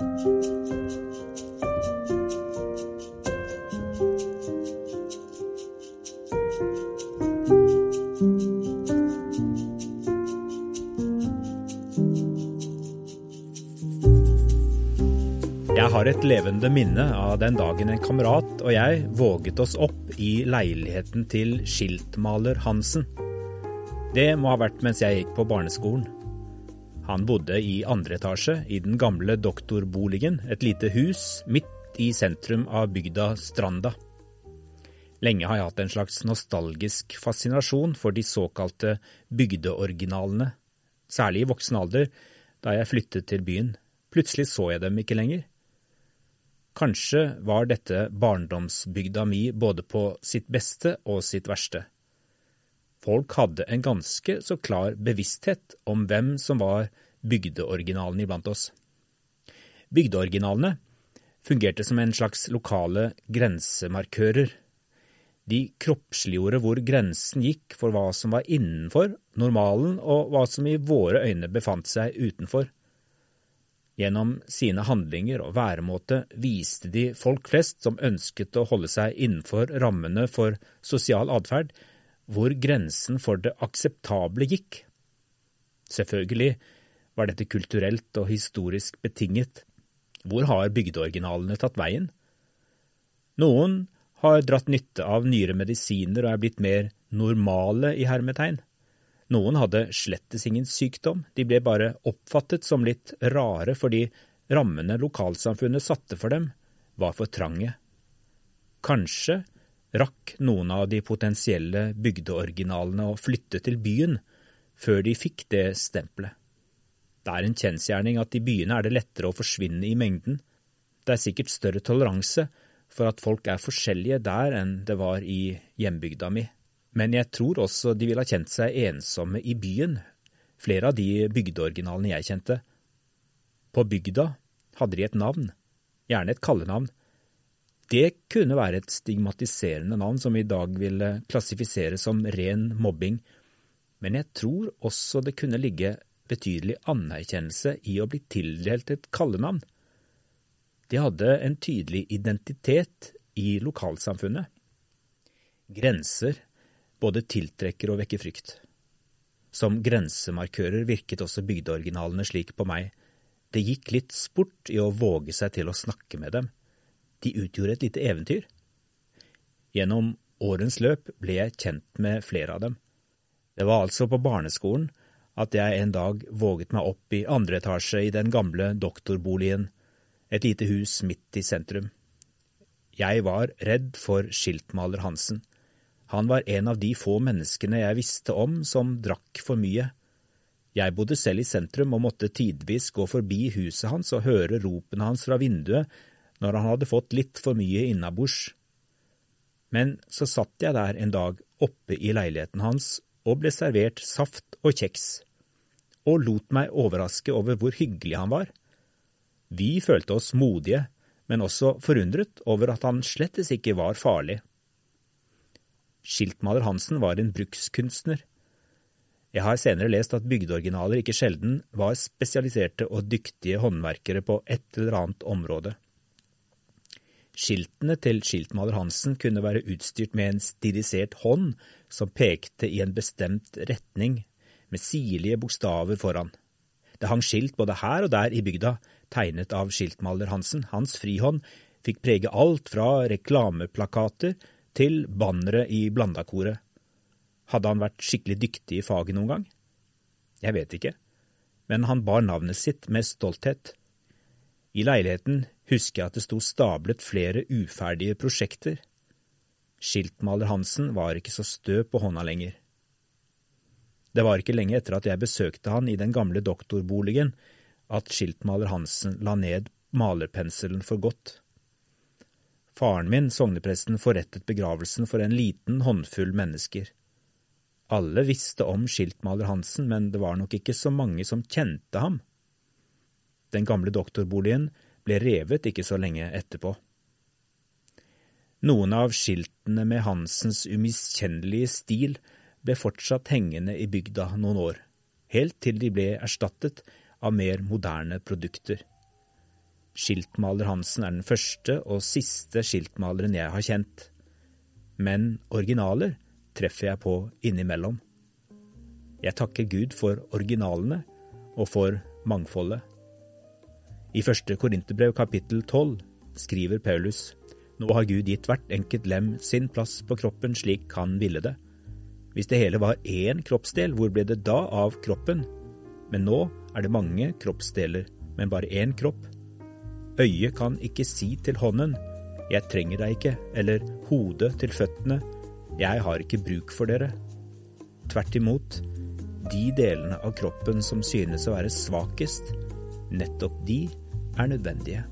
Jeg har et levende minne av den dagen en kamerat og jeg våget oss opp i leiligheten til skiltmaler Hansen. Det må ha vært mens jeg gikk på barneskolen. Han bodde i andre etasje i den gamle doktorboligen, et lite hus midt i sentrum av bygda Stranda. Lenge har jeg hatt en slags nostalgisk fascinasjon for de såkalte bygdeoriginalene, særlig i voksen alder, da jeg flyttet til byen. Plutselig så jeg dem ikke lenger. Kanskje var dette barndomsbygda mi både på sitt beste og sitt verste. Folk hadde en ganske så klar bevissthet om hvem som var bygdeoriginalene iblant oss. Bygdeoriginalene fungerte som en slags lokale grensemarkører. De kroppsliggjorde hvor grensen gikk for hva som var innenfor normalen og hva som i våre øyne befant seg utenfor. Gjennom sine handlinger og væremåte viste de folk flest som ønsket å holde seg innenfor rammene for sosial atferd, hvor grensen for det akseptable gikk. Selvfølgelig var dette kulturelt og historisk betinget. Hvor har bygdeoriginalene tatt veien? Noen har dratt nytte av nyere medisiner og er blitt mer normale i hermetegn. Noen hadde slettes ingen sykdom, de ble bare oppfattet som litt rare fordi rammene lokalsamfunnet satte for dem, var for trange. Kanskje rakk noen av de potensielle bygdeoriginalene å flytte til byen før de fikk det stempelet. Det er en kjensgjerning at i byene er det lettere å forsvinne i mengden. Det er sikkert større toleranse for at folk er forskjellige der enn det var i hjembygda mi. Men jeg tror også de ville ha kjent seg ensomme i byen, flere av de bygdeoriginalene jeg kjente. På bygda hadde de et navn, gjerne et kallenavn. Det kunne være et stigmatiserende navn som i dag ville klassifiseres som ren mobbing, men jeg tror også det kunne ligge betydelig anerkjennelse i å bli tildelt et kallenavn. De hadde en tydelig identitet i lokalsamfunnet. Grenser både tiltrekker og vekker frykt. Som grensemarkører virket også bygdeoriginalene slik på meg. Det gikk litt sport i å våge seg til å snakke med dem. De utgjorde et lite eventyr. Gjennom årens løp ble jeg kjent med flere av dem. Det var altså på barneskolen at jeg en dag våget meg opp i andre etasje i den gamle doktorboligen, et lite hus midt i sentrum. Jeg var redd for skiltmaler Hansen. Han var en av de få menneskene jeg visste om som drakk for mye. Jeg bodde selv i sentrum og måtte tidvis gå forbi huset hans og høre ropene hans fra vinduet når han hadde fått litt for mye innabords. Men så satt jeg der en dag oppe i leiligheten hans og ble servert saft og kjeks, og lot meg overraske over hvor hyggelig han var. Vi følte oss modige, men også forundret over at han slettes ikke var farlig. Skiltmaler Hansen var en brukskunstner. Jeg har senere lest at bygdeoriginaler ikke sjelden var spesialiserte og dyktige håndverkere på et eller annet område. Skiltene til skiltmaler Hansen kunne være utstyrt med en stilisert hånd som pekte i en bestemt retning, med sirlige bokstaver foran. Det hang skilt både her og der i bygda, tegnet av skiltmaler Hansen. Hans frihånd fikk prege alt fra reklameplakater til bannere i Blandakoret. Hadde han vært skikkelig dyktig i faget noen gang? Jeg vet ikke, men han bar navnet sitt med stolthet. I leiligheten husker jeg at det sto stablet flere uferdige prosjekter. Skiltmaler Hansen var ikke så stø på hånda lenger. Det var ikke lenge etter at jeg besøkte han i den gamle doktorboligen at skiltmaler Hansen la ned malerpenselen for godt. Faren min, sognepresten, forrettet begravelsen for en liten håndfull mennesker. Alle visste om skiltmaler Hansen, men det var nok ikke så mange som kjente ham. Den gamle doktorboligen ble revet ikke så lenge etterpå. Noen av skiltene med Hansens umiskjennelige stil ble fortsatt hengende i bygda noen år, helt til de ble erstattet av mer moderne produkter. Skiltmaler Hansen er den første og siste skiltmaleren jeg har kjent, men originaler treffer jeg på innimellom. Jeg takker Gud for originalene og for mangfoldet. I første Korinterbrev kapittel tolv skriver Paulus nå har Gud gitt hvert enkelt lem sin plass på kroppen slik han ville det. Hvis det hele var én kroppsdel, hvor ble det da av kroppen? Men nå er det mange kroppsdeler, men bare én kropp. Øyet kan ikke si til hånden, jeg trenger deg ikke, eller hodet til føttene, jeg har ikke bruk for dere. Tvert imot, de delene av kroppen som synes å være svakest, nettopp de er nødvendige.